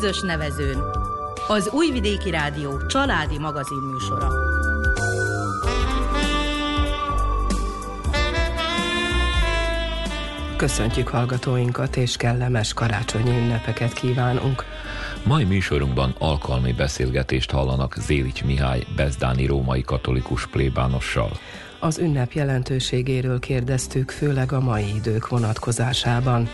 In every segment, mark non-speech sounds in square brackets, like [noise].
közös nevezőn. Az Újvidéki Rádió családi magazin műsora. Köszöntjük hallgatóinkat, és kellemes karácsonyi ünnepeket kívánunk. Mai műsorunkban alkalmi beszélgetést hallanak Zélics Mihály bezdáni római katolikus plébánossal. Az ünnep jelentőségéről kérdeztük, főleg a mai idők vonatkozásában.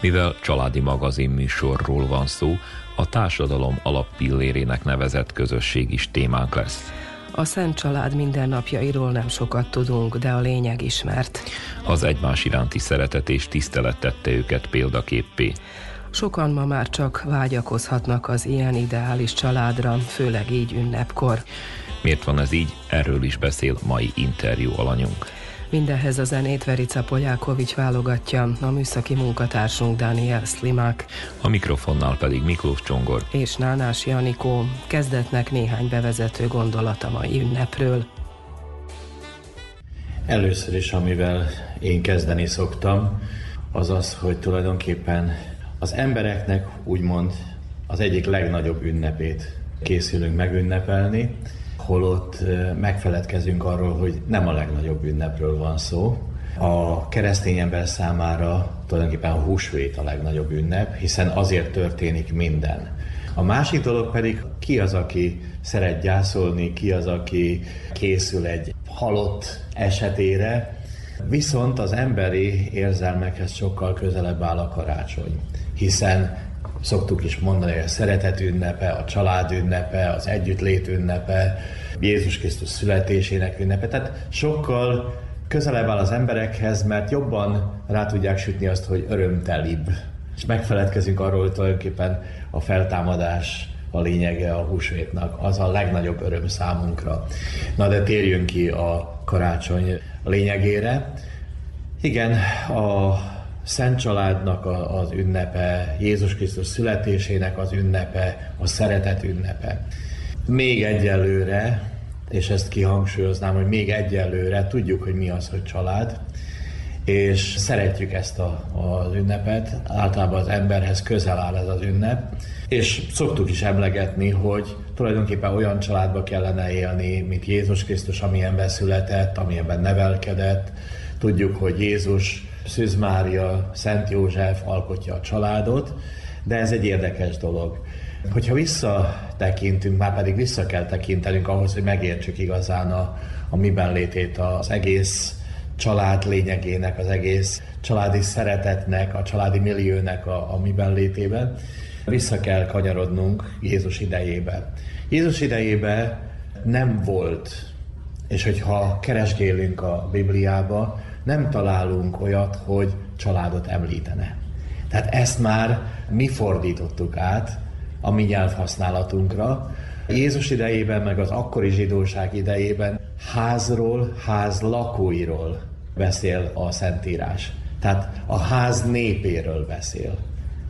Mivel családi magazin műsorról van szó, a társadalom alappillérének nevezett közösség is témánk lesz. A Szent Család mindennapjairól nem sokat tudunk, de a lényeg ismert. Az egymás iránti szeretet és tisztelet tette őket példaképpé. Sokan ma már csak vágyakozhatnak az ilyen ideális családra, főleg így ünnepkor. Miért van ez így? Erről is beszél mai interjú alanyunk. Mindenhez a zenét Verica Poljákovics válogatja, a műszaki munkatársunk Daniel Slimák. A mikrofonnál pedig Miklós Csongor. És Nánás Janikó. Kezdetnek néhány bevezető gondolata mai ünnepről. Először is, amivel én kezdeni szoktam, az az, hogy tulajdonképpen az embereknek úgymond az egyik legnagyobb ünnepét készülünk megünnepelni, holott megfeledkezünk arról, hogy nem a legnagyobb ünnepről van szó. A keresztény ember számára tulajdonképpen a húsvét a legnagyobb ünnep, hiszen azért történik minden. A másik dolog pedig ki az, aki szeret gyászolni, ki az, aki készül egy halott esetére, viszont az emberi érzelmekhez sokkal közelebb áll a karácsony, hiszen szoktuk is mondani, hogy a szeretet ünnepe, a család ünnepe, az együttlét ünnepe, Jézus Krisztus születésének ünnepe. Tehát sokkal közelebb áll az emberekhez, mert jobban rá tudják sütni azt, hogy örömtelibb. És megfeledkezünk arról, hogy tulajdonképpen a feltámadás a lényege a húsvétnak, az a legnagyobb öröm számunkra. Na de térjünk ki a karácsony lényegére. Igen, a Szent Családnak az ünnepe, Jézus Krisztus születésének az ünnepe, a szeretet ünnepe. Még egyelőre, és ezt kihangsúlyoznám, hogy még egyelőre tudjuk, hogy mi az, hogy család, és szeretjük ezt a, az ünnepet, általában az emberhez közel áll ez az ünnep, és szoktuk is emlegetni, hogy tulajdonképpen olyan családba kellene élni, mint Jézus Krisztus, amilyenben született, amilyenben nevelkedett. Tudjuk, hogy Jézus Szűz Mária, Szent József alkotja a családot, de ez egy érdekes dolog. Hogyha visszatekintünk, már pedig vissza kell tekintenünk ahhoz, hogy megértsük igazán a, a miben létét az egész család lényegének, az egész családi szeretetnek, a családi milliónek a, a miben létében, vissza kell kanyarodnunk Jézus idejébe. Jézus idejébe nem volt, és hogyha keresgélünk a Bibliába, nem találunk olyat, hogy családot említene. Tehát ezt már mi fordítottuk át a mi nyelvhasználatunkra. Jézus idejében, meg az akkori zsidóság idejében házról, ház lakóiról beszél a Szentírás. Tehát a ház népéről beszél.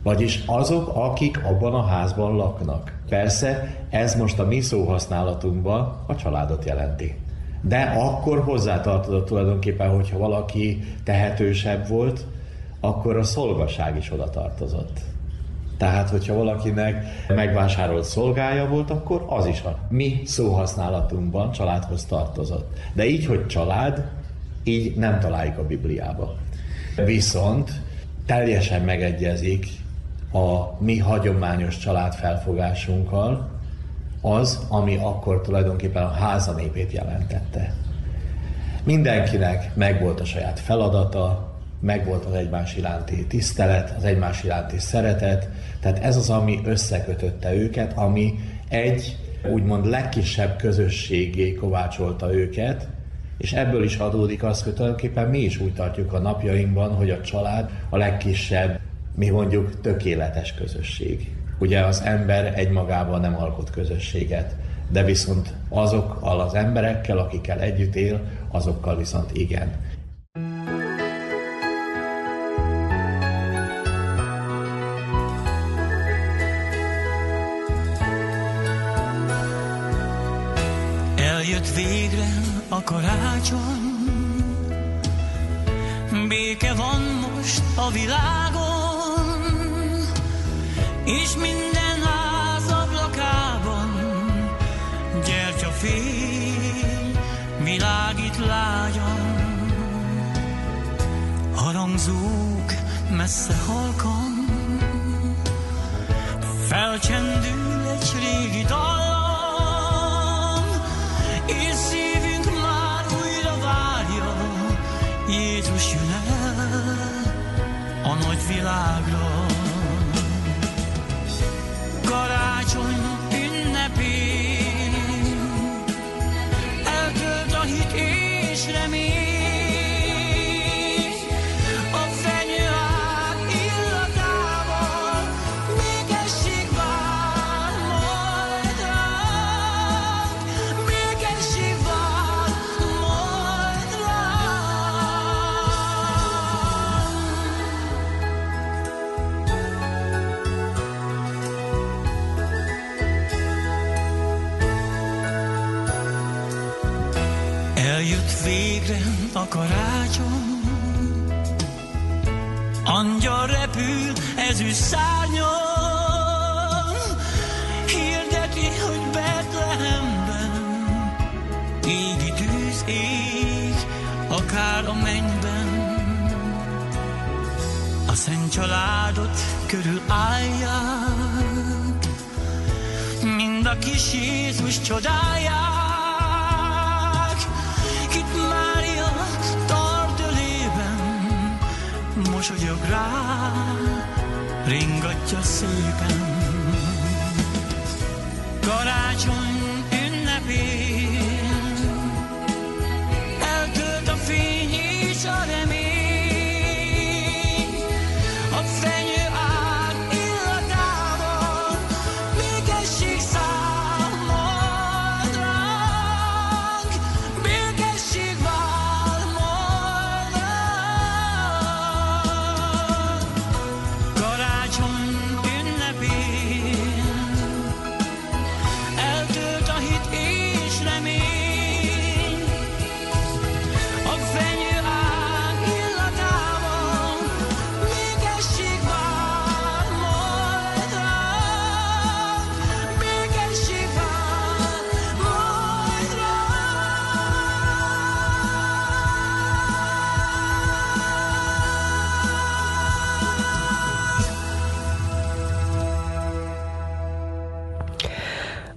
Vagyis azok, akik abban a házban laknak. Persze, ez most a mi szóhasználatunkban a családot jelenti. De akkor hozzátartozott tulajdonképpen, hogyha valaki tehetősebb volt, akkor a szolgaság is oda tartozott. Tehát, hogyha valakinek megvásárolt szolgája volt, akkor az is a mi szóhasználatunkban családhoz tartozott. De így, hogy család, így nem találjuk a Bibliába. Viszont teljesen megegyezik a mi hagyományos családfelfogásunkkal, az, ami akkor tulajdonképpen a házanépét jelentette. Mindenkinek megvolt a saját feladata, megvolt az egymás iránti tisztelet, az egymás iránti szeretet, tehát ez az, ami összekötötte őket, ami egy úgymond legkisebb közösségé kovácsolta őket, és ebből is adódik az, hogy tulajdonképpen mi is úgy tartjuk a napjainkban, hogy a család a legkisebb, mi mondjuk tökéletes közösség. Ugye az ember egymagában nem alkot közösséget, de viszont azokkal az emberekkel, akikkel együtt él, azokkal viszont igen. Eljött végre a karácsony, béke van most a világon, és minden ház ablakában gyertyafény világít lágyan. Harangzók messze halkan, felcsendül egy régi dallam, és szívünk már újra várja, Jézus jön el a nagy világra. Ezüst szárnyon, hirdeti, hogy Betlehemben égi tűz ég, akár a mennyben. A szent családot körül állják, mind a kis Jézus ölében, mosolyog rá, ringatja szépen. Karácsony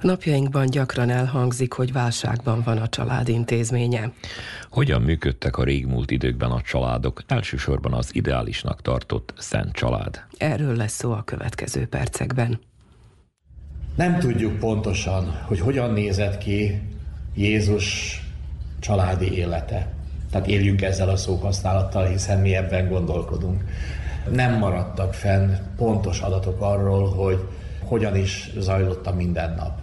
Napjainkban gyakran elhangzik, hogy válságban van a család intézménye. Hogyan működtek a régmúlt időkben a családok, elsősorban az ideálisnak tartott szent család? Erről lesz szó a következő percekben. Nem tudjuk pontosan, hogy hogyan nézett ki Jézus családi élete. Tehát éljünk ezzel a szóhasználattal, hiszen mi ebben gondolkodunk. Nem maradtak fenn pontos adatok arról, hogy hogyan is zajlott a mindennap.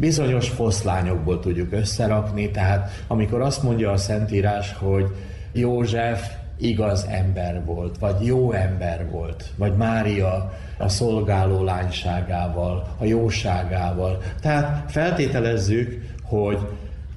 Bizonyos foszlányokból tudjuk összerakni, tehát amikor azt mondja a Szentírás, hogy József igaz ember volt, vagy jó ember volt, vagy Mária a szolgáló lányságával, a jóságával. Tehát feltételezzük, hogy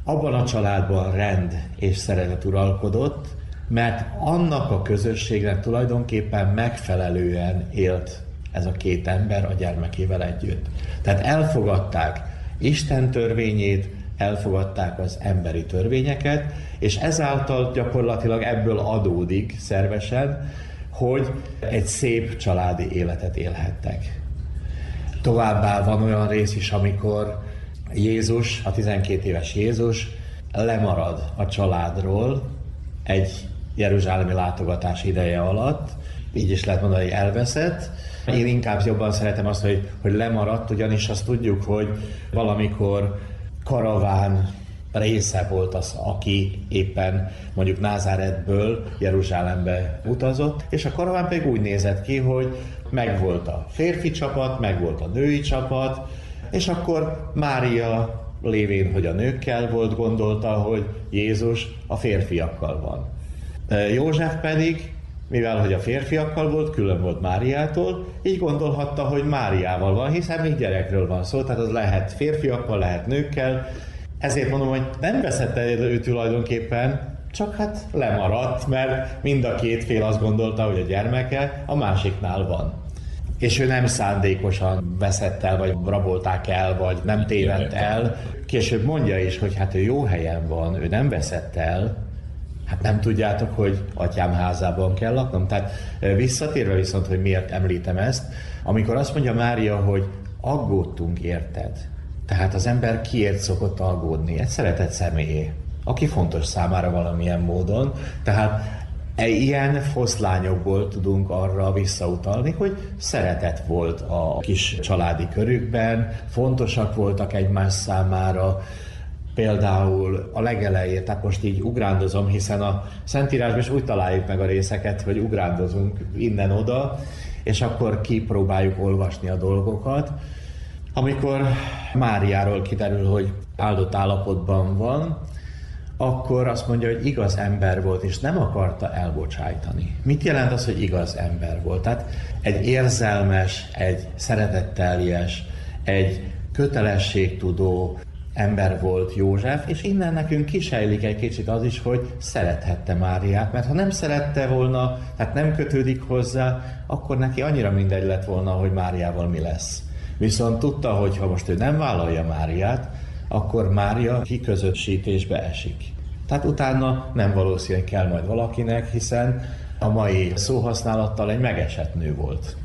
abban a családban rend és szeretet uralkodott, mert annak a közösségnek tulajdonképpen megfelelően élt ez a két ember a gyermekével együtt. Tehát elfogadták Isten törvényét, elfogadták az emberi törvényeket, és ezáltal gyakorlatilag ebből adódik szervesen, hogy egy szép családi életet élhettek. Továbbá van olyan rész is, amikor Jézus, a 12 éves Jézus lemarad a családról egy jeruzsálemi látogatás ideje alatt, így is lehet mondani, hogy elveszett. Én inkább jobban szeretem azt, hogy, hogy lemaradt, ugyanis azt tudjuk, hogy valamikor karaván része volt az, aki éppen mondjuk Názáretből Jeruzsálembe utazott, és a karaván pedig úgy nézett ki, hogy megvolt a férfi csapat, megvolt a női csapat, és akkor Mária lévén, hogy a nőkkel volt, gondolta, hogy Jézus a férfiakkal van. József pedig, mivel hogy a férfiakkal volt, külön volt Máriától, így gondolhatta, hogy Máriával van, hiszen még gyerekről van szó, tehát az lehet férfiakkal, lehet nőkkel. Ezért mondom, hogy nem veszette ő tulajdonképpen, csak hát lemaradt, mert mind a két fél azt gondolta, hogy a gyermeke a másiknál van. És ő nem szándékosan veszett el, vagy rabolták el, vagy nem tévedt el. később mondja is, hogy hát ő jó helyen van, ő nem veszett el, hát nem tudjátok, hogy atyám házában kell laknom. Tehát visszatérve viszont, hogy miért említem ezt, amikor azt mondja Mária, hogy aggódtunk érted, tehát az ember kiért szokott aggódni? Egy szeretett személyé, aki fontos számára valamilyen módon. Tehát e ilyen foszlányokból tudunk arra visszautalni, hogy szeretet volt a kis családi körükben, fontosak voltak egymás számára, például a legelején, tehát most így ugrándozom, hiszen a Szentírásban is úgy találjuk meg a részeket, hogy ugrándozunk innen-oda, és akkor kipróbáljuk olvasni a dolgokat. Amikor Máriáról kiderül, hogy áldott állapotban van, akkor azt mondja, hogy igaz ember volt, és nem akarta elbocsájtani. Mit jelent az, hogy igaz ember volt? Tehát egy érzelmes, egy szeretetteljes, egy kötelességtudó ember volt József, és innen nekünk kisejlik egy kicsit az is, hogy szerethette Máriát, mert ha nem szerette volna, hát nem kötődik hozzá, akkor neki annyira mindegy lett volna, hogy Máriával mi lesz. Viszont tudta, hogy ha most ő nem vállalja Máriát, akkor Mária kiközösítésbe esik. Tehát utána nem valószínűleg kell majd valakinek, hiszen a mai szóhasználattal egy megesett nő volt.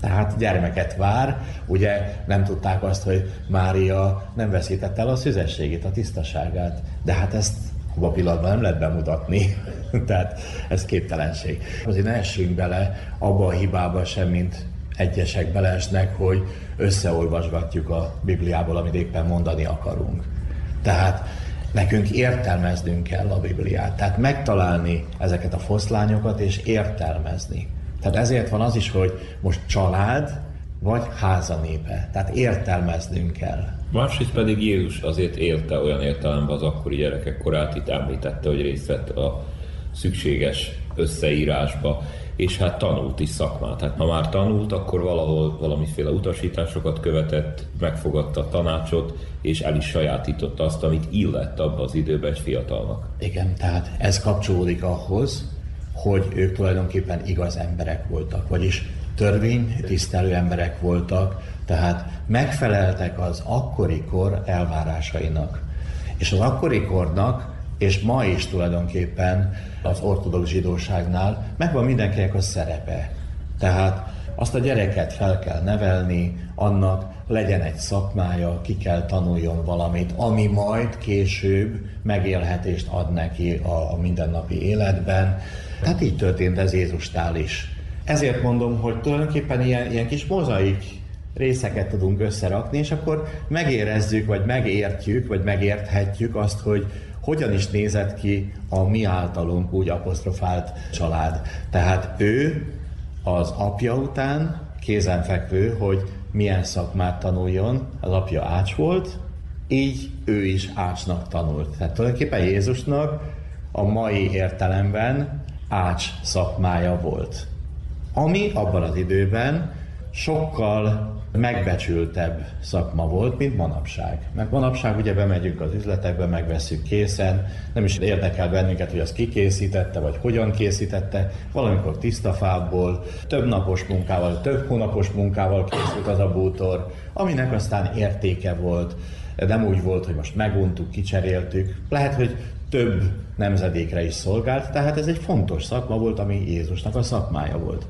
Tehát gyermeket vár, ugye nem tudták azt, hogy Mária nem veszítette el a szüzességét, a tisztaságát, de hát ezt a pillanatban nem lehet bemutatni, [laughs] tehát ez képtelenség. Azért ne essünk bele abba a hibába sem, mint egyesek beleesnek, hogy összeolvasgatjuk a Bibliából, amit éppen mondani akarunk. Tehát nekünk értelmeznünk kell a Bibliát, tehát megtalálni ezeket a foszlányokat és értelmezni. Tehát ezért van az is, hogy most család vagy házanépe. Tehát értelmeznünk kell. Másrészt pedig Jézus azért élte olyan értelemben az akkori gyerekek korát, itt említette, hogy részt vett a szükséges összeírásba, és hát tanult is szakmát. Hát ha már tanult, akkor valahol valamiféle utasításokat követett, megfogadta a tanácsot, és el is sajátította azt, amit illett abba az időben egy fiatalnak. Igen, tehát ez kapcsolódik ahhoz, hogy ők tulajdonképpen igaz emberek voltak, vagyis törvény tisztelő emberek voltak, tehát megfeleltek az akkori kor elvárásainak. És az akkori kornak, és ma is tulajdonképpen az ortodox zsidóságnál megvan mindenkinek a szerepe. Tehát azt a gyereket fel kell nevelni, annak legyen egy szakmája, ki kell tanuljon valamit, ami majd később megélhetést ad neki a mindennapi életben. Tehát így történt ez Jézustál is. Ezért mondom, hogy tulajdonképpen ilyen, ilyen kis mozaik részeket tudunk összerakni, és akkor megérezzük, vagy megértjük, vagy megérthetjük azt, hogy hogyan is nézett ki a mi általunk úgy apostrofált család. Tehát ő az apja után kézenfekvő, hogy milyen szakmát tanuljon. Az apja ács volt, így ő is ácsnak tanult. Tehát tulajdonképpen Jézusnak a mai értelemben ács szakmája volt. Ami abban az időben sokkal megbecsültebb szakma volt, mint manapság. Mert manapság ugye bemegyünk az üzletekbe, megveszünk készen, nem is érdekel bennünket, hogy az kikészítette, vagy hogyan készítette, valamikor tiszta fából, több napos munkával, több hónapos munkával készült az a bútor, aminek aztán értéke volt, nem úgy volt, hogy most meguntuk, kicseréltük. Lehet, hogy több nemzedékre is szolgált, tehát ez egy fontos szakma volt, ami Jézusnak a szakmája volt.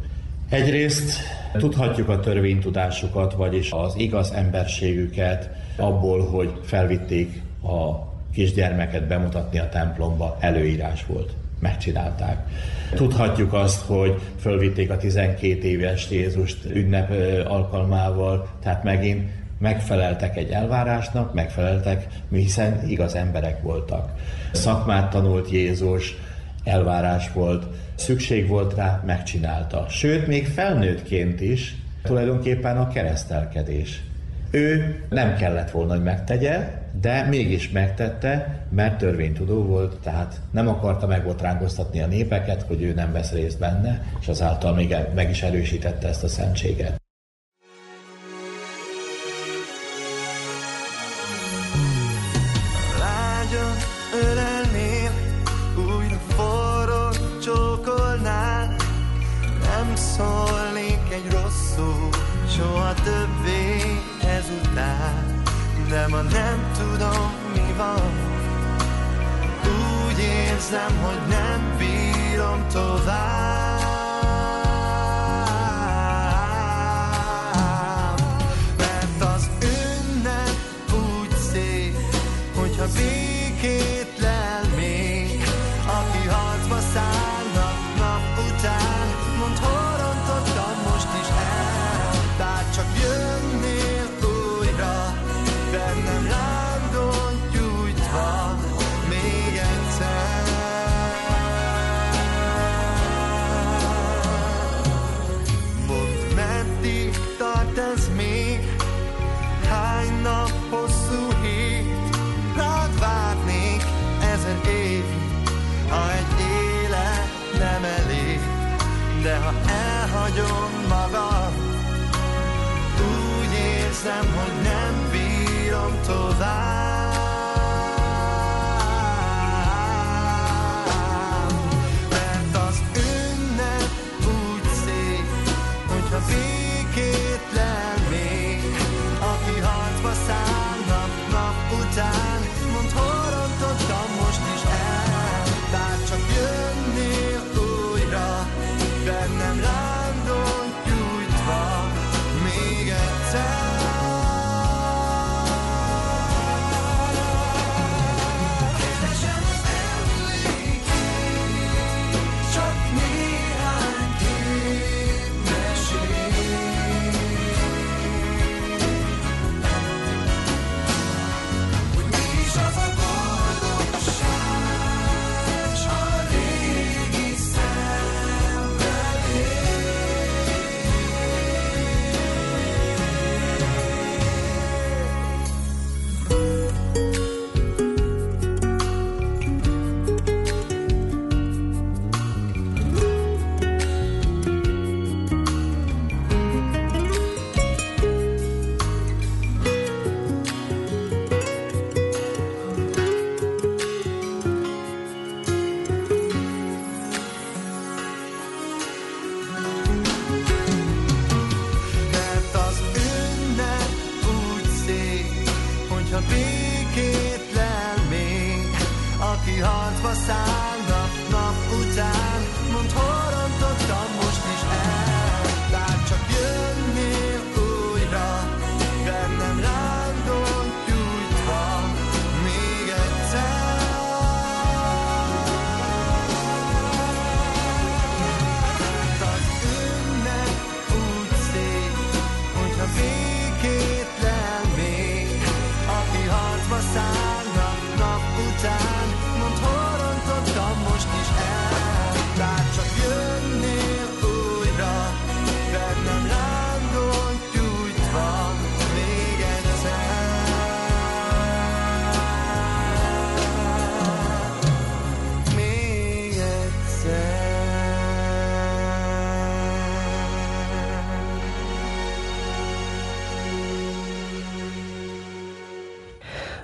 Egyrészt tudhatjuk a törvénytudásukat, vagyis az igaz emberségüket abból, hogy felvitték a kisgyermeket bemutatni a templomba, előírás volt. Megcsinálták. Tudhatjuk azt, hogy fölvitték a 12 éves Jézust ünnep alkalmával, tehát megint megfeleltek egy elvárásnak, megfeleltek, hiszen igaz emberek voltak. Szakmát tanult Jézus, elvárás volt, szükség volt rá, megcsinálta. Sőt, még felnőttként is tulajdonképpen a keresztelkedés. Ő nem kellett volna, hogy megtegye, de mégis megtette, mert törvénytudó volt, tehát nem akarta megbotránkoztatni a népeket, hogy ő nem vesz részt benne, és azáltal még meg is erősítette ezt a szentséget. Ma nem tudom mi van. Úgy érzem, hogy nem bírom tovább. Mert az ünnep úgy szép, hogyha békét érzem, hogy nem bírom tovább.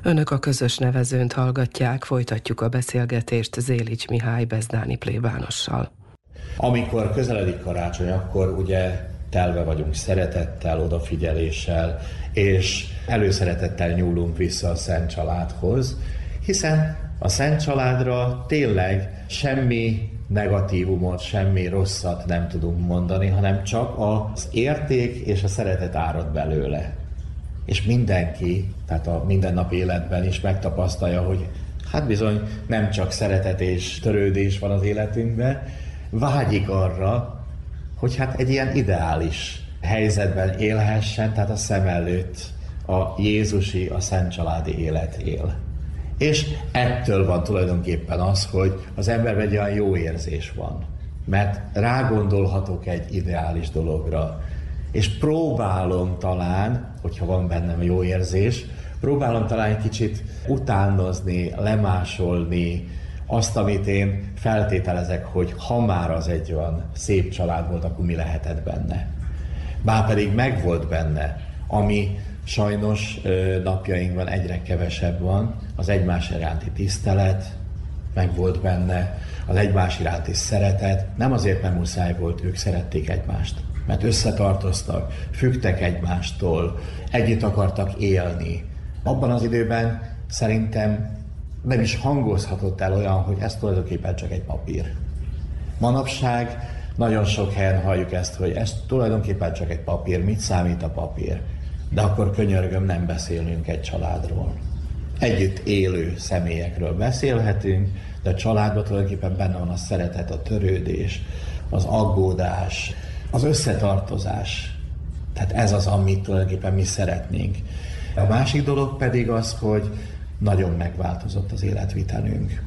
Önök a közös nevezőnt hallgatják, folytatjuk a beszélgetést Zélics Mihály Bezdáni plébánossal. Amikor közeledik karácsony, akkor ugye telve vagyunk szeretettel, odafigyeléssel, és előszeretettel nyúlunk vissza a Szent Családhoz, hiszen a Szent Családra tényleg semmi negatívumot, semmi rosszat nem tudunk mondani, hanem csak az érték és a szeretet árad belőle. És mindenki, tehát a mindennapi életben is megtapasztalja, hogy hát bizony nem csak szeretet és törődés van az életünkben, vágyik arra, hogy hát egy ilyen ideális helyzetben élhessen, tehát a szem előtt a Jézusi, a Szent Családi élet él. És ettől van tulajdonképpen az, hogy az emberben egy olyan jó érzés van. Mert rágondolhatok egy ideális dologra, és próbálom talán, hogyha van bennem jó érzés, próbálom talán egy kicsit utánozni, lemásolni azt, amit én feltételezek, hogy ha már az egy olyan szép család volt, akkor mi lehetett benne. Bár pedig megvolt benne, ami sajnos napjainkban egyre kevesebb van, az egymás iránti tisztelet, meg volt benne, az egymás iránti szeretet, nem azért, mert muszáj volt, ők szerették egymást, mert összetartoztak, fügtek egymástól, együtt akartak élni, Abban az időben szerintem nem is hangozhatott el olyan, hogy ez tulajdonképpen csak egy papír. Manapság nagyon sok helyen halljuk ezt, hogy ez tulajdonképpen csak egy papír, mit számít a papír. De akkor könyörgöm, nem beszélünk egy családról. Együtt élő személyekről beszélhetünk, de a családban tulajdonképpen benne van a szeretet, a törődés, az aggódás, az összetartozás. Tehát ez az, amit tulajdonképpen mi szeretnénk. A másik dolog pedig az, hogy nagyon megváltozott az életvitelünk.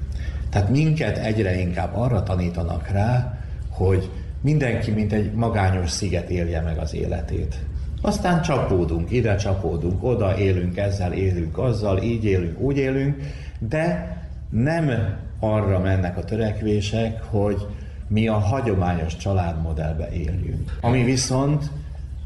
Tehát minket egyre inkább arra tanítanak rá, hogy mindenki, mint egy magányos sziget élje meg az életét. Aztán csapódunk, ide csapódunk, oda élünk, ezzel élünk, azzal, így élünk, úgy élünk, de nem arra mennek a törekvések, hogy mi a hagyományos családmodellbe éljünk. Ami viszont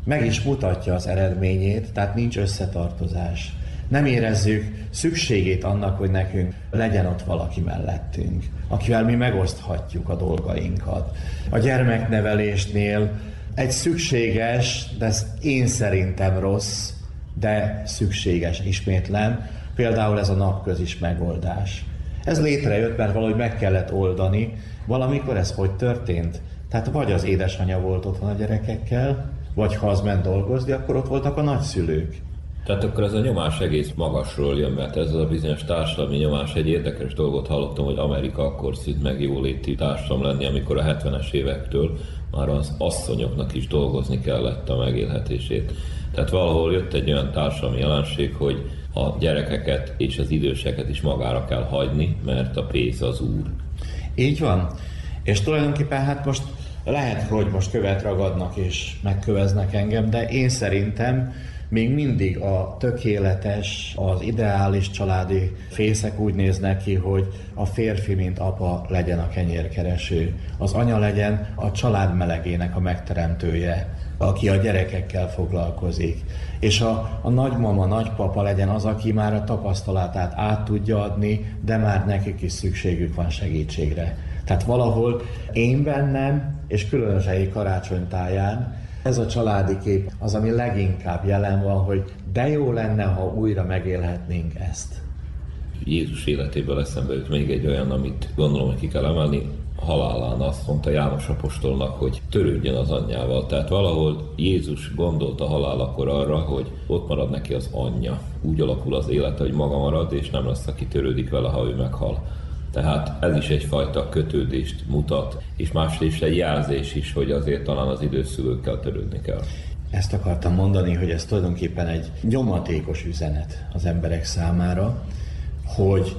meg is mutatja az eredményét, tehát nincs összetartozás. Nem érezzük szükségét annak, hogy nekünk legyen ott valaki mellettünk, akivel mi megoszthatjuk a dolgainkat. A gyermeknevelésnél egy szükséges, de ez én szerintem rossz, de szükséges ismétlen, például ez a napközis megoldás. Ez létrejött, mert valahogy meg kellett oldani. Valamikor ez hogy történt? Tehát vagy az édesanyja volt otthon a gyerekekkel, vagy ha az ment dolgozni, akkor ott voltak a nagyszülők. Tehát akkor ez a nyomás egész magasról jön, mert ez a bizonyos társadalmi nyomás egy érdekes dolgot hallottam, hogy Amerika akkor szint meg jóléti társadalom lenni, amikor a 70-es évektől már az asszonyoknak is dolgozni kellett a megélhetését. Tehát valahol jött egy olyan társadalmi jelenség, hogy a gyerekeket és az időseket is magára kell hagyni, mert a pénz az úr. Így van. És tulajdonképpen hát most lehet, hogy most követ ragadnak és megköveznek engem, de én szerintem még mindig a tökéletes, az ideális családi fészek úgy néznek ki, hogy a férfi, mint apa legyen a kenyérkereső, az anya legyen a család melegének a megteremtője, aki a gyerekekkel foglalkozik. És a, a nagymama, nagypapa legyen az, aki már a tapasztalatát át tudja adni, de már nekik is szükségük van segítségre. Tehát valahol én bennem, és különösen karácsonytáján ez a családi kép az, ami leginkább jelen van, hogy de jó lenne, ha újra megélhetnénk ezt. Jézus életéből eszembe jut még egy olyan, amit gondolom, hogy ki kell emelni, halálán azt mondta János apostolnak, hogy törődjön az anyjával. Tehát valahol Jézus gondolta halálakor arra, hogy ott marad neki az anyja. Úgy alakul az élete, hogy maga marad, és nem lesz, aki törődik vele, ha ő meghal. Tehát ez is egyfajta kötődést mutat, és másrészt egy jelzés is, hogy azért talán az időszülőkkel törődni kell. Ezt akartam mondani, hogy ez tulajdonképpen egy nyomatékos üzenet az emberek számára, hogy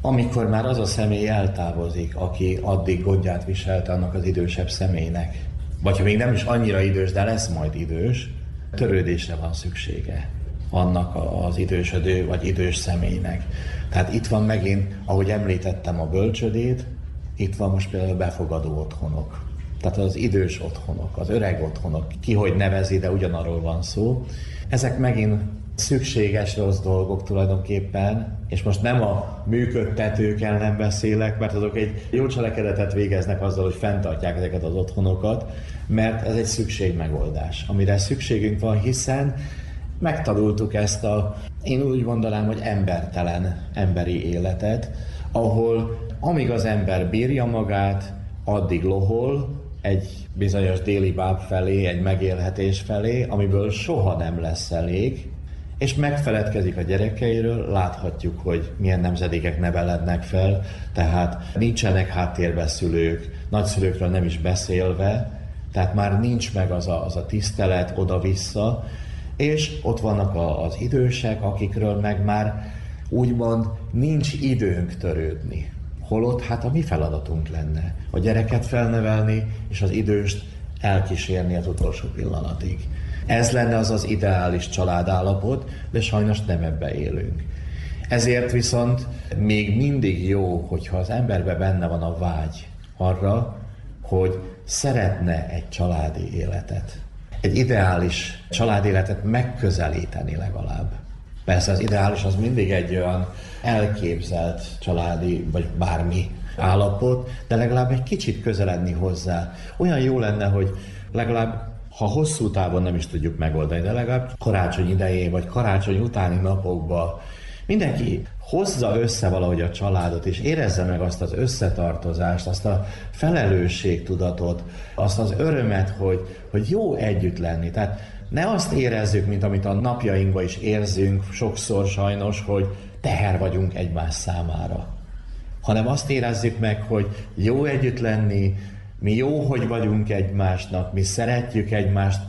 amikor már az a személy eltávozik, aki addig gondját viselte annak az idősebb személynek, vagy ha még nem is annyira idős, de lesz majd idős, törődésre van szüksége annak az idősödő vagy idős személynek. Tehát itt van megint, ahogy említettem a bölcsödét, itt van most például a befogadó otthonok. Tehát az idős otthonok, az öreg otthonok, ki hogy nevezi, de ugyanarról van szó. Ezek megint szükséges rossz dolgok tulajdonképpen, és most nem a működtetők ellen beszélek, mert azok egy jó cselekedetet végeznek azzal, hogy fenntartják ezeket az otthonokat, mert ez egy szükségmegoldás, amire szükségünk van, hiszen megtanultuk ezt a, én úgy mondanám, hogy embertelen emberi életet, ahol amíg az ember bírja magát, addig lohol egy bizonyos déli báb felé, egy megélhetés felé, amiből soha nem lesz elég, és megfeledkezik a gyerekeiről, láthatjuk, hogy milyen nemzedékek nevelednek fel, tehát nincsenek háttérbe szülők, nagyszülőkről nem is beszélve, tehát már nincs meg az a, az a tisztelet oda-vissza, és ott vannak a, az idősek, akikről meg már úgymond nincs időnk törődni. Holott hát a mi feladatunk lenne a gyereket felnevelni, és az időst elkísérni az utolsó pillanatig. Ez lenne az az ideális családállapot, de sajnos nem ebbe élünk. Ezért viszont még mindig jó, hogyha az emberbe benne van a vágy arra, hogy szeretne egy családi életet egy ideális családéletet megközelíteni legalább. Persze az ideális az mindig egy olyan elképzelt családi, vagy bármi állapot, de legalább egy kicsit közeledni hozzá. Olyan jó lenne, hogy legalább ha hosszú távon nem is tudjuk megoldani, de legalább karácsony idején, vagy karácsony utáni napokban mindenki hozza össze valahogy a családot, és érezze meg azt az összetartozást, azt a felelősségtudatot, azt az örömet, hogy, hogy jó együtt lenni. Tehát ne azt érezzük, mint amit a napjainkban is érzünk, sokszor sajnos, hogy teher vagyunk egymás számára. Hanem azt érezzük meg, hogy jó együtt lenni, mi jó, hogy vagyunk egymásnak, mi szeretjük egymást.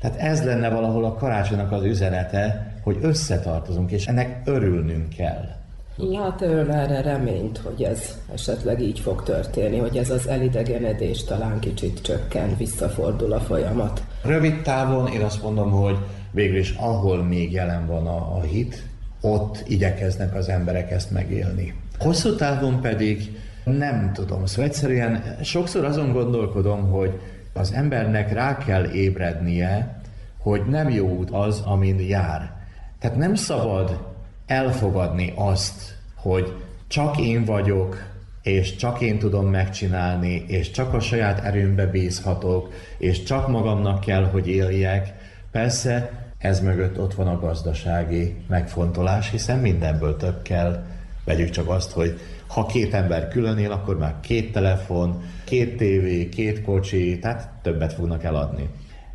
Tehát ez lenne valahol a karácsonynak az üzenete, hogy összetartozunk, és ennek örülnünk kell. Lát ön erre reményt, hogy ez esetleg így fog történni, hogy ez az elidegenedés talán kicsit csökken, visszafordul a folyamat? Rövid távon én azt mondom, hogy végül is ahol még jelen van a, a hit, ott igyekeznek az emberek ezt megélni. Hosszú távon pedig nem tudom, szóval egyszerűen sokszor azon gondolkodom, hogy az embernek rá kell ébrednie, hogy nem jó út az, amin jár. Tehát nem szabad elfogadni azt, hogy csak én vagyok, és csak én tudom megcsinálni, és csak a saját erőmbe bízhatok, és csak magamnak kell, hogy éljek. Persze ez mögött ott van a gazdasági megfontolás, hiszen mindenből több kell. Vegyük csak azt, hogy ha két ember külön él, akkor már két telefon, két tévé, két kocsi, tehát többet fognak eladni.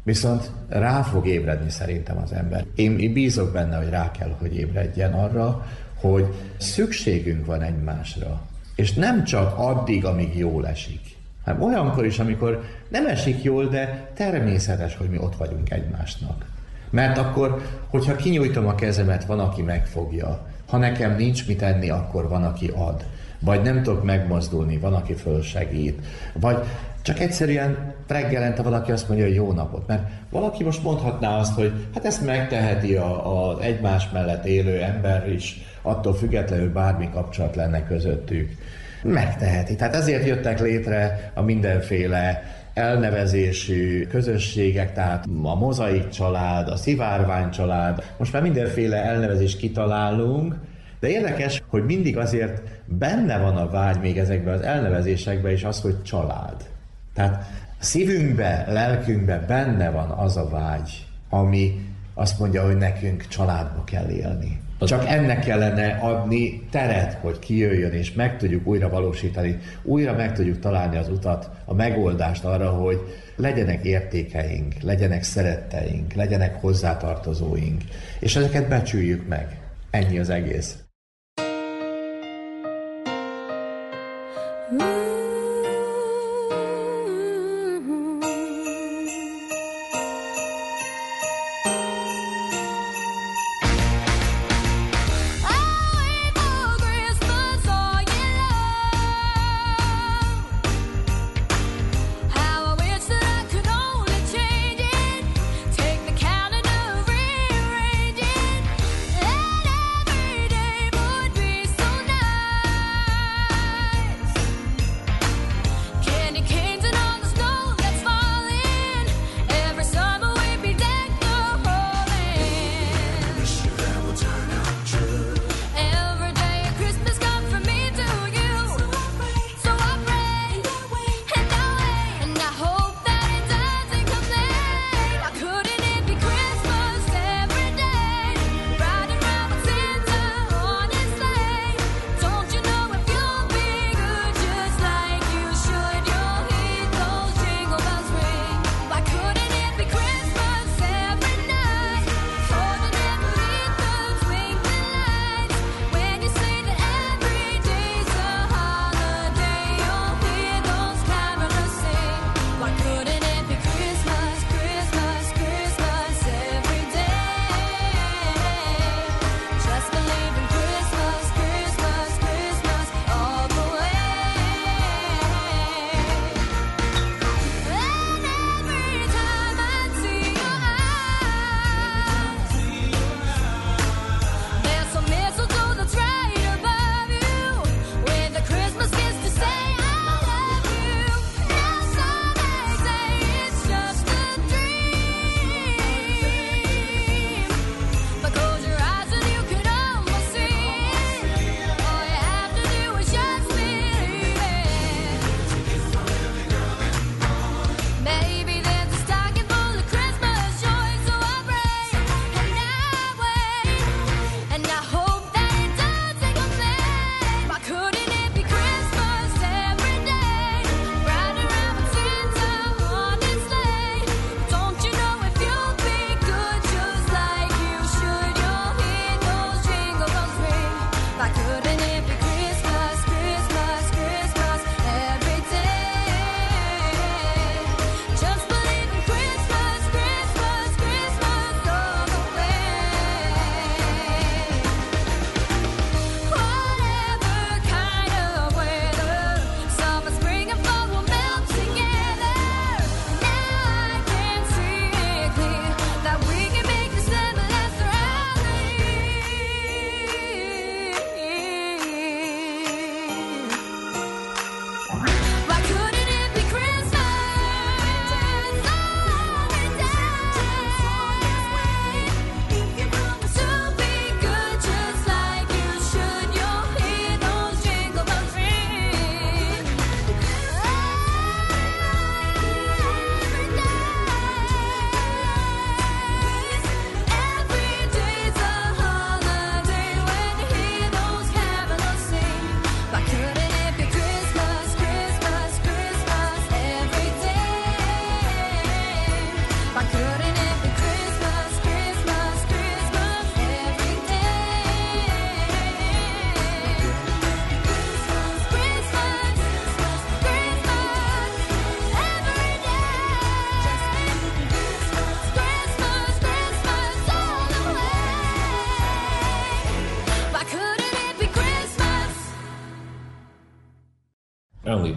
Viszont rá fog ébredni szerintem az ember. Én, én bízok benne, hogy rá kell, hogy ébredjen arra, hogy szükségünk van egymásra. És nem csak addig, amíg jól esik, hanem olyankor is, amikor nem esik jól, de természetes, hogy mi ott vagyunk egymásnak. Mert akkor, hogyha kinyújtom a kezemet, van, aki megfogja. Ha nekem nincs mit enni, akkor van, aki ad. Vagy nem tudok megmozdulni, van, aki fölsegít. Vagy csak egyszerűen reggelente valaki azt mondja, hogy jó napot. Mert valaki most mondhatná azt, hogy hát ezt megteheti az egymás mellett élő ember is, attól függetlenül bármi kapcsolat lenne közöttük. Megteheti. Tehát ezért jöttek létre a mindenféle elnevezésű közösségek, tehát a mozaik család, a szivárvány család, most már mindenféle elnevezést kitalálunk, de érdekes, hogy mindig azért benne van a vágy még ezekben az elnevezésekben is az, hogy család. Tehát szívünkbe, lelkünkbe benne van az a vágy, ami azt mondja, hogy nekünk családba kell élni. Csak ennek kellene adni teret, hogy kijöjjön, és meg tudjuk újra valósítani, újra meg tudjuk találni az utat, a megoldást arra, hogy legyenek értékeink, legyenek szeretteink, legyenek hozzátartozóink, és ezeket becsüljük meg. Ennyi az egész.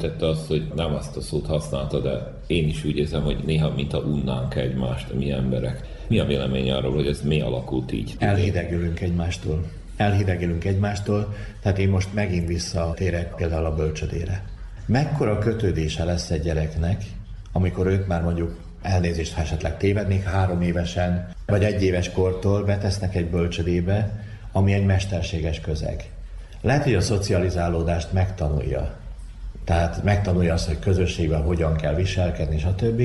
Említette azt, hogy nem azt a szót használta, de én is úgy érzem, hogy néha mintha unnánk egymást, mi emberek. Mi a vélemény arról, hogy ez mi alakult így? Elhidegülünk egymástól. Elhidegülünk egymástól, tehát én most megint visszatérek például a bölcsödére. Mekkora kötődése lesz egy gyereknek, amikor őt már mondjuk elnézést, ha esetleg tévednék, három évesen vagy egy éves kortól betesznek egy bölcsödébe, ami egy mesterséges közeg. Lehet, hogy a szocializálódást megtanulja. Tehát megtanulja azt, hogy közösségben hogyan kell viselkedni, stb.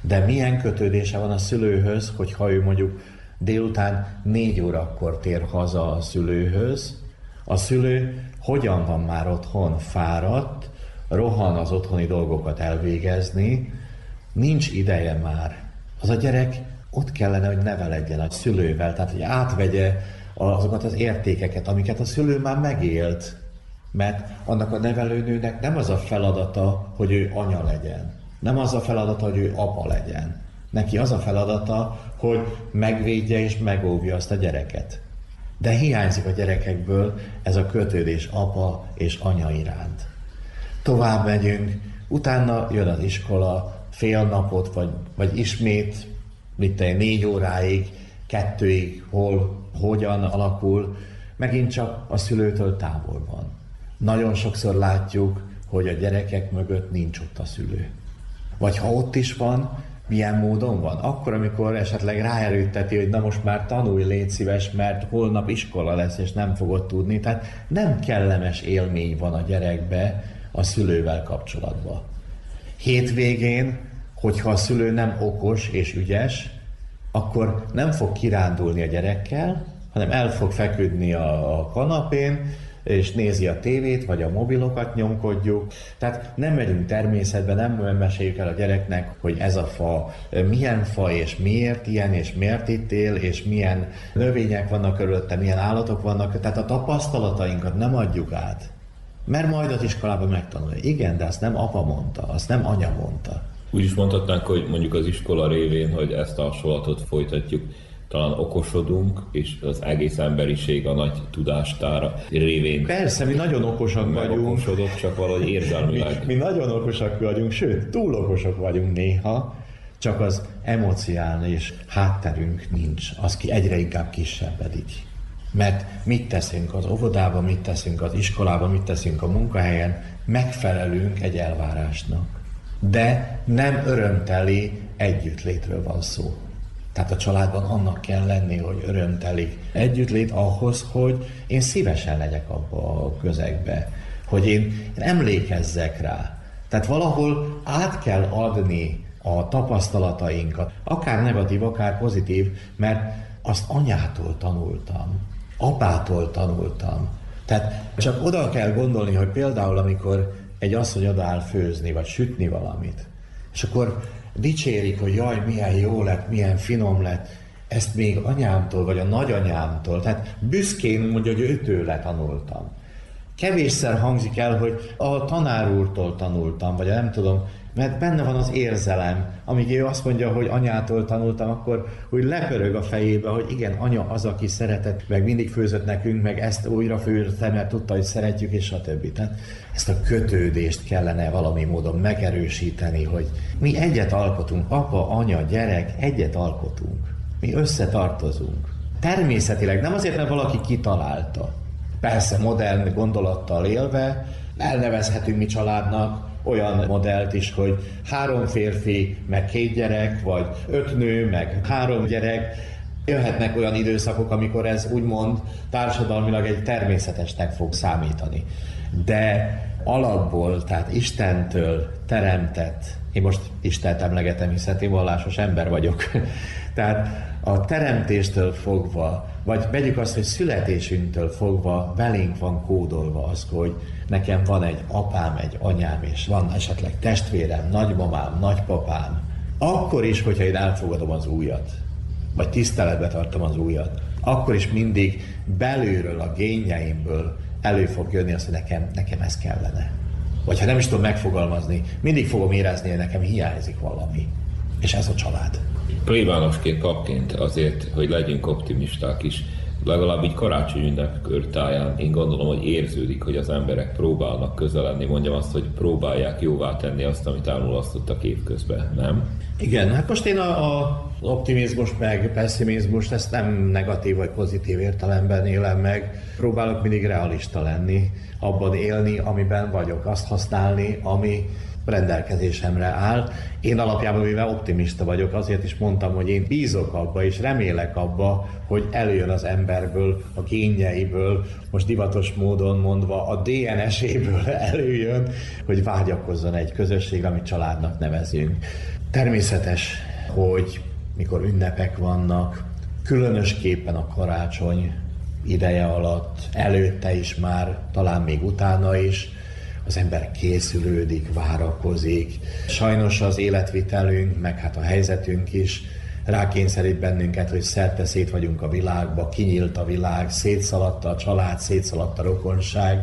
De milyen kötődése van a szülőhöz, hogyha ő mondjuk délután négy órakor tér haza a szülőhöz, a szülő hogyan van már otthon fáradt, rohan az otthoni dolgokat elvégezni, nincs ideje már. Az a gyerek ott kellene, hogy neveledjen a szülővel, tehát hogy átvegye azokat az értékeket, amiket a szülő már megélt. Mert annak a nevelőnőnek nem az a feladata, hogy ő anya legyen. Nem az a feladata, hogy ő apa legyen. Neki az a feladata, hogy megvédje és megóvja azt a gyereket. De hiányzik a gyerekekből ez a kötődés apa és anya iránt. Tovább megyünk, utána jön az iskola, fél napot, vagy, vagy ismét, mit te, négy óráig, kettőig, hol, hogyan alakul, megint csak a szülőtől távol van. Nagyon sokszor látjuk, hogy a gyerekek mögött nincs ott a szülő. Vagy ha ott is van, milyen módon van? Akkor, amikor esetleg ráerőtteti, hogy na most már tanulj, légy szíves, mert holnap iskola lesz, és nem fogod tudni. Tehát nem kellemes élmény van a gyerekbe a szülővel kapcsolatban. Hétvégén, hogyha a szülő nem okos és ügyes, akkor nem fog kirándulni a gyerekkel, hanem el fog feküdni a, a kanapén, és nézi a tévét, vagy a mobilokat nyomkodjuk. Tehát nem megyünk természetbe, nem meséljük el a gyereknek, hogy ez a fa milyen fa, és miért ilyen, és miért itt él, és milyen növények vannak körülötte, milyen állatok vannak. Tehát a tapasztalatainkat nem adjuk át. Mert majd az iskolában megtanulja. Igen, de azt nem apa mondta, azt nem anya mondta. Úgy is mondhatnánk, hogy mondjuk az iskola révén, hogy ezt a hasonlatot folytatjuk, talán okosodunk, és az egész emberiség a nagy tudástára révén. Persze, mi nagyon okosak vagyunk. Okosodott, csak valahogy érzelmileg. Mi, mi nagyon okosak vagyunk, sőt, túl okosak vagyunk néha, csak az emocionális hátterünk nincs, az ki egyre inkább kisebbedik. Mert mit teszünk az óvodában, mit teszünk az iskolában, mit teszünk a munkahelyen, megfelelünk egy elvárásnak. De nem örömteli együttlétről van szó. Tehát a családban annak kell lenni, hogy örömteli együttlét ahhoz, hogy én szívesen legyek abba a közegbe, hogy én, én emlékezzek rá. Tehát valahol át kell adni a tapasztalatainkat, akár negatív, akár pozitív, mert azt anyától tanultam, apától tanultam. Tehát csak oda kell gondolni, hogy például amikor egy asszony odaáll főzni, vagy sütni valamit, és akkor dicsérik, hogy jaj, milyen jó lett, milyen finom lett, ezt még anyámtól, vagy a nagyanyámtól, tehát büszkén mondja, hogy őtőle tanultam. Kevésszer hangzik el, hogy a tanár úrtól tanultam, vagy nem tudom, mert benne van az érzelem. Amíg ő azt mondja, hogy anyától tanultam, akkor úgy lepörög a fejébe, hogy igen, anya az, aki szeretett, meg mindig főzött nekünk, meg ezt újra főzte, mert tudta, hogy szeretjük, és többi. Tehát ezt a kötődést kellene valami módon megerősíteni, hogy mi egyet alkotunk, apa, anya, gyerek, egyet alkotunk. Mi összetartozunk. Természetileg, nem azért, mert valaki kitalálta. Persze modern gondolattal élve, elnevezhetünk mi családnak, olyan modellt is, hogy három férfi, meg két gyerek, vagy öt nő, meg három gyerek, jöhetnek olyan időszakok, amikor ez úgymond társadalmilag egy természetesnek fog számítani. De alapból, tehát Istentől teremtett, én most Istent emlegetem, hiszen én vallásos ember vagyok, [laughs] tehát a teremtéstől fogva, vagy vegyük azt, hogy születésünktől fogva belénk van kódolva az, hogy nekem van egy apám, egy anyám, és van esetleg testvérem, nagymamám, nagypapám, akkor is, hogyha én elfogadom az újat, vagy tiszteletbe tartom az újat, akkor is mindig belülről, a génjeimből elő fog jönni azt, hogy nekem, nekem ez kellene. Vagy ha nem is tudom megfogalmazni, mindig fogom érezni, hogy nekem hiányzik valami. És ez a család. Plébánosként, kapként azért, hogy legyünk optimisták is, legalább így karácsony ünnep körtáján én gondolom, hogy érződik, hogy az emberek próbálnak közel lenni, mondjam azt, hogy próbálják jóvá tenni azt, amit elmulasztottak évközben, nem? Igen, hát most én a, a optimizmus meg pessimizmus, ezt nem negatív vagy pozitív értelemben élem meg. Próbálok mindig realista lenni, abban élni, amiben vagyok, azt használni, ami rendelkezésemre áll. Én alapjában véve optimista vagyok, azért is mondtam, hogy én bízok abba és remélek abba, hogy előjön az emberből, a génjeiből, most divatos módon mondva a DNS-éből [laughs] előjön, hogy vágyakozzon egy közösségre, amit családnak nevezünk. Természetes, hogy mikor ünnepek vannak, különösképpen a karácsony ideje alatt, előtte is már, talán még utána is, az ember készülődik, várakozik. Sajnos az életvitelünk, meg hát a helyzetünk is rákényszerít bennünket, hogy szerte szét vagyunk a világba, kinyílt a világ, szétszaladta a család, szétszaladt a rokonság.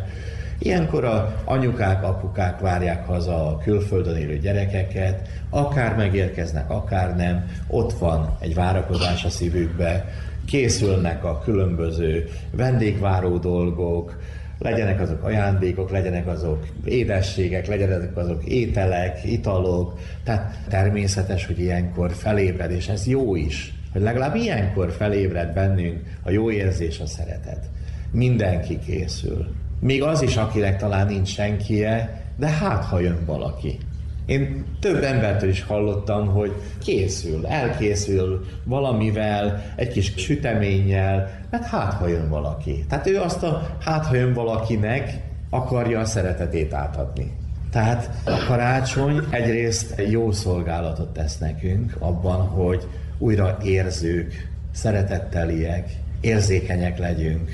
Ilyenkor a anyukák, apukák várják haza a külföldön élő gyerekeket, akár megérkeznek, akár nem, ott van egy várakozás a szívükbe, készülnek a különböző vendégváró dolgok, legyenek azok ajándékok, legyenek azok édességek, legyenek azok ételek, italok. Tehát természetes, hogy ilyenkor felébred, és ez jó is, hogy legalább ilyenkor felébred bennünk a jó érzés, a szeretet. Mindenki készül. Még az is, akinek talán nincs senkije, de hát, ha jön valaki. Én több embertől is hallottam, hogy készül, elkészül valamivel, egy kis süteménnyel, mert hát ha jön valaki. Tehát ő azt a hát ha jön valakinek akarja a szeretetét átadni. Tehát a karácsony egyrészt jó szolgálatot tesz nekünk abban, hogy újra érzők, szeretetteliek, érzékenyek legyünk.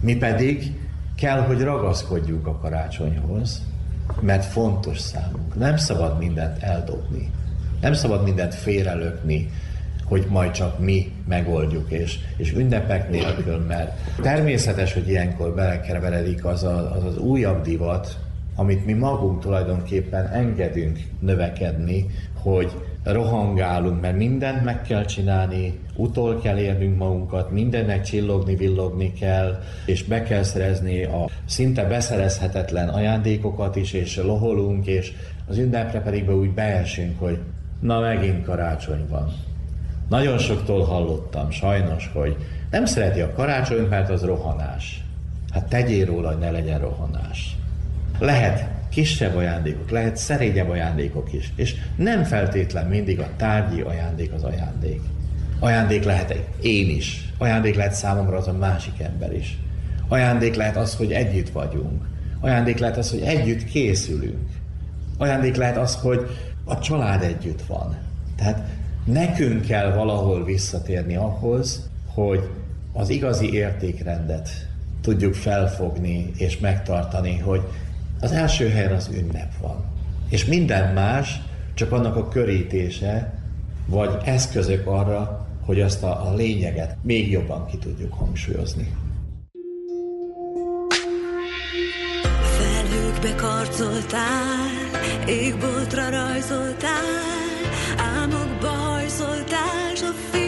Mi pedig kell, hogy ragaszkodjunk a karácsonyhoz, mert fontos számunk. Nem szabad mindent eldobni. Nem szabad mindent félrelökni, hogy majd csak mi megoldjuk, és, és ünnepek nélkül, mert természetes, hogy ilyenkor belekeveredik az, az az újabb divat, amit mi magunk tulajdonképpen engedünk növekedni, hogy rohangálunk, mert mindent meg kell csinálni, utol kell érnünk magunkat, mindennek csillogni, villogni kell, és be kell szerezni a szinte beszerezhetetlen ajándékokat is, és loholunk, és az ünnepre pedig be úgy beesünk, hogy na megint karácsony van. Nagyon soktól hallottam, sajnos, hogy nem szereti a karácsony, mert az rohanás. Hát tegyél róla, hogy ne legyen rohanás. Lehet kisebb ajándékok, lehet szerényebb ajándékok is. És nem feltétlen mindig a tárgyi ajándék az ajándék. Ajándék lehet én is. Ajándék lehet számomra az a másik ember is. Ajándék lehet az, hogy együtt vagyunk. Ajándék lehet az, hogy együtt készülünk. Ajándék lehet az, hogy a család együtt van. Tehát nekünk kell valahol visszatérni ahhoz, hogy az igazi értékrendet tudjuk felfogni és megtartani, hogy az első helyen az ünnep van. És minden más csak annak a körítése, vagy eszközök arra, hogy azt a, a lényeget még jobban ki tudjuk hangsúlyozni. Felhőkbe karcoltál, égboltra rajzoltál, álmokba hajszoltál, a film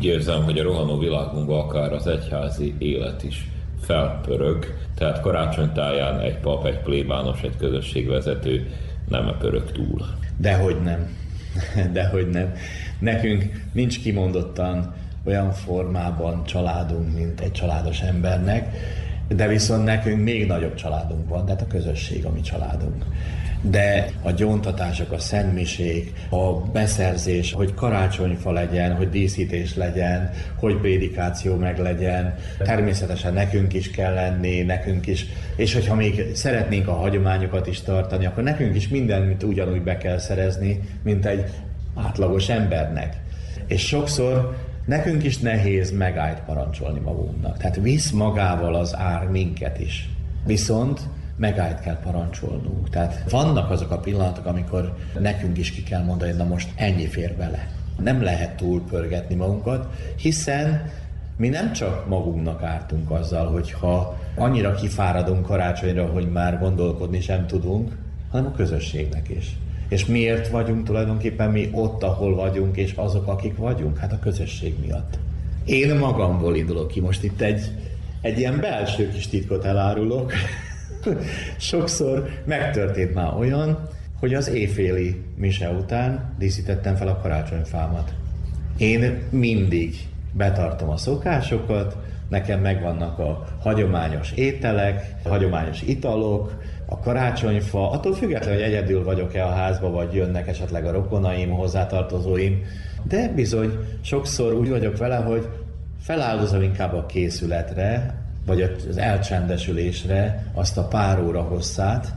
Úgy érzem, hogy a rohanó világunkban akár az egyházi élet is felpörög, tehát karácsonytáján egy pap, egy plébános, egy közösségvezető nem pörög túl. Dehogy nem. [laughs] Dehogy nem. Nekünk nincs kimondottan olyan formában családunk, mint egy családos embernek, de viszont nekünk még nagyobb családunk van, tehát a közösség a mi családunk. De a gyóntatások, a szentmisék, a beszerzés, hogy karácsonyfa legyen, hogy díszítés legyen, hogy prédikáció meg legyen, természetesen nekünk is kell lenni, nekünk is, és hogyha még szeretnénk a hagyományokat is tartani, akkor nekünk is mindent ugyanúgy be kell szerezni, mint egy átlagos embernek. És sokszor nekünk is nehéz megállt parancsolni magunknak. Tehát visz magával az ár minket is. Viszont megállt kell parancsolnunk. Tehát vannak azok a pillanatok, amikor nekünk is ki kell mondani, hogy na most ennyi fér bele. Nem lehet túlpörgetni magunkat, hiszen mi nem csak magunknak ártunk azzal, hogyha annyira kifáradunk karácsonyra, hogy már gondolkodni sem tudunk, hanem a közösségnek is. És miért vagyunk tulajdonképpen mi ott, ahol vagyunk, és azok, akik vagyunk? Hát a közösség miatt. Én magamból indulok ki, most itt egy, egy ilyen belső kis titkot elárulok. Sokszor megtörtént már olyan, hogy az éjféli mise után díszítettem fel a karácsonyfámat. Én mindig betartom a szokásokat, nekem megvannak a hagyományos ételek, a hagyományos italok, a karácsonyfa, attól függetlenül, hogy egyedül vagyok-e a házba, vagy jönnek esetleg a rokonaim, hozzátartozóim, de bizony sokszor úgy vagyok vele, hogy feláldozom inkább a készületre, vagy az elcsendesülésre azt a pár óra hosszát,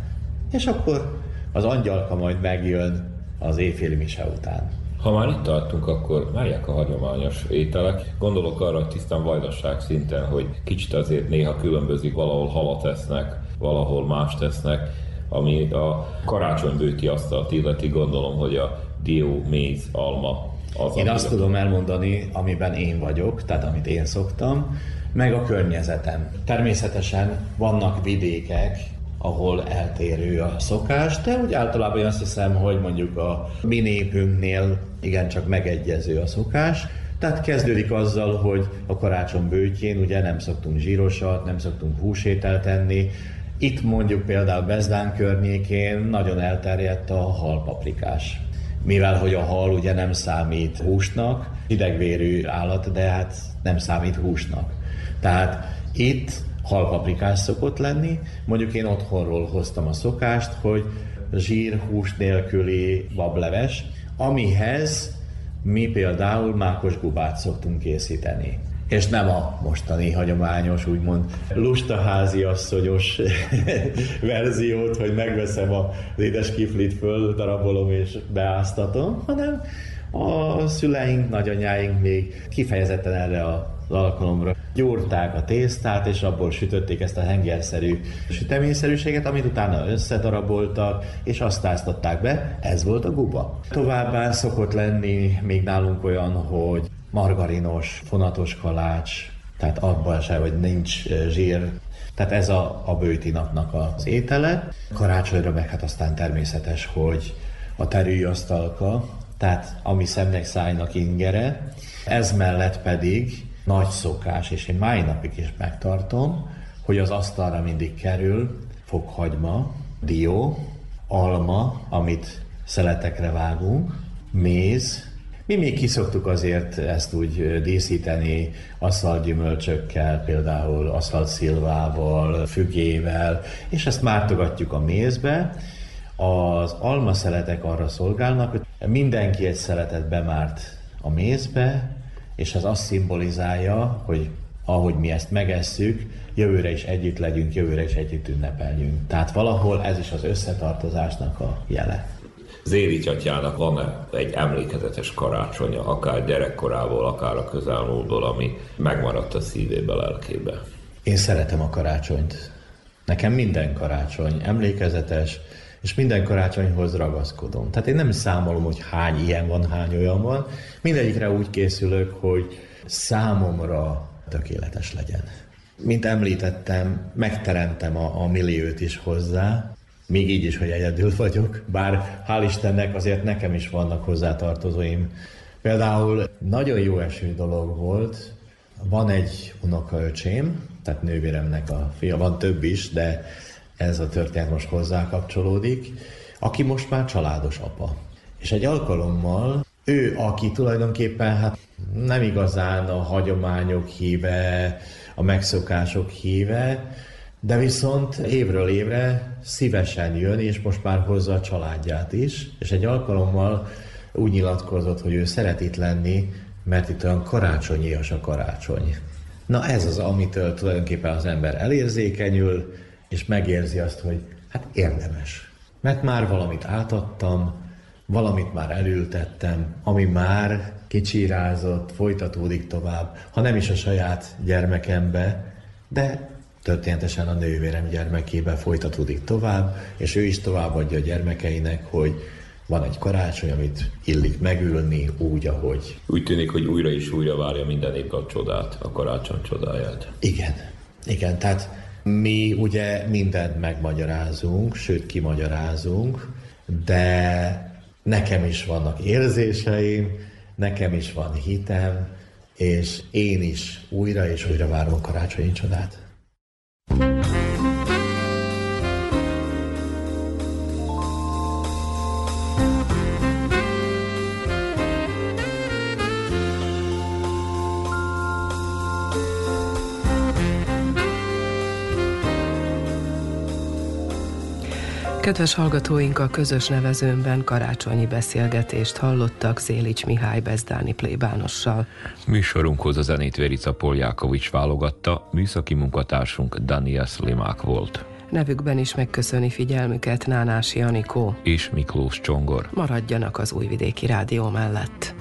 és akkor az angyalka majd megjön az éjféli mise után. Ha már itt tartunk, akkor melyek a hagyományos ételek? Gondolok arra, hogy tisztán vajdaság szinten, hogy kicsit azért néha különbözik, valahol halat tesznek, valahol más tesznek, ami a karácsonybőti asztalt illeti, gondolom, hogy a dió, méz, alma az, Én azt tudom elmondani, amiben én vagyok, tehát amit én szoktam, meg a környezetem. Természetesen vannak vidékek, ahol eltérő a szokás, de úgy általában én azt hiszem, hogy mondjuk a mi népünknél igencsak megegyező a szokás. Tehát kezdődik azzal, hogy a karácsony bőtjén ugye nem szoktunk zsírosat, nem szoktunk húsételt enni. Itt mondjuk például Bezdán környékén nagyon elterjedt a halpaprikás mivel hogy a hal ugye nem számít húsnak, idegvérű állat, de hát nem számít húsnak. Tehát itt halpaprikás szokott lenni, mondjuk én otthonról hoztam a szokást, hogy zsír, hús nélküli bableves, amihez mi például mákos gubát szoktunk készíteni. És nem a mostani hagyományos, úgymond lustaházi asszonyos [laughs] verziót, hogy megveszem az édes kiflit, föl darabolom és beáztatom, hanem a szüleink, nagyanyáink még kifejezetten erre az alkalomra gyúrták a tésztát, és abból sütötték ezt a hengerszerű süteményszerűséget, amit utána összedaraboltak, és azt áztatták be, ez volt a guba. Továbbá szokott lenni még nálunk olyan, hogy margarinos, fonatos kalács, tehát abban se, hogy nincs zsír. Tehát ez a, a bőti napnak az étele. Karácsonyra meg hát aztán természetes, hogy a terülyasztalka, tehát ami szemnek szájnak ingere. Ez mellett pedig nagy szokás, és én mai napig is megtartom, hogy az asztalra mindig kerül fokhagyma, dió, alma, amit szeletekre vágunk, méz, mi még kiszoktuk azért ezt úgy díszíteni aszfalt gyümölcsökkel, például aszfalt szilvával, fügével, és ezt mártogatjuk a mézbe. Az almaszeletek arra szolgálnak, hogy mindenki egy szeletet bemárt a mézbe, és ez azt szimbolizálja, hogy ahogy mi ezt megesszük, jövőre is együtt legyünk, jövőre is együtt ünnepeljünk. Tehát valahol ez is az összetartozásnak a jele. Zérics atyának van egy emlékezetes karácsonya, akár gyerekkorából, akár a közelmúltból, ami megmaradt a szívébe, lelkébe. Én szeretem a karácsonyt. Nekem minden karácsony emlékezetes, és minden karácsonyhoz ragaszkodom. Tehát én nem számolom, hogy hány ilyen van, hány olyan van. Mindegyikre úgy készülök, hogy számomra tökéletes legyen. Mint említettem, megteremtem a, a milliót is hozzá, még így is, hogy egyedül vagyok, bár hál' Istennek azért nekem is vannak hozzátartozóim, Például nagyon jó eső dolog volt, van egy unokaöcsém, tehát nővéremnek a fia, van több is, de ez a történet most hozzá kapcsolódik, aki most már családos apa. És egy alkalommal ő, aki tulajdonképpen hát nem igazán a hagyományok híve, a megszokások híve, de viszont évről évre szívesen jön, és most már hozza a családját is, és egy alkalommal úgy nyilatkozott, hogy ő szeret itt lenni, mert itt olyan karácsonyias a karácsony. Na ez az, amitől tulajdonképpen az ember elérzékenyül, és megérzi azt, hogy hát érdemes. Mert már valamit átadtam, valamit már elültettem, ami már kicsírázott, folytatódik tovább, ha nem is a saját gyermekembe, de történetesen a nővérem gyermekébe folytatódik tovább, és ő is továbbadja a gyermekeinek, hogy van egy karácsony, amit illik megülni úgy, ahogy. Úgy tűnik, hogy újra és újra várja minden épp a csodát, a karácsony csodáját. Igen, igen, tehát mi ugye mindent megmagyarázunk, sőt kimagyarázunk, de nekem is vannak érzéseim, nekem is van hitem, és én is újra és újra várom a karácsonyi csodát. Kedves hallgatóink, a közös nevezőnben karácsonyi beszélgetést hallottak Szélics Mihály Bezdáni plébánossal. Műsorunkhoz a zenét Verica Poljákovics válogatta, műszaki munkatársunk Daniel Slimák volt. Nevükben is megköszöni figyelmüket Nánási Anikó. És Miklós Csongor. Maradjanak az Újvidéki Rádió mellett.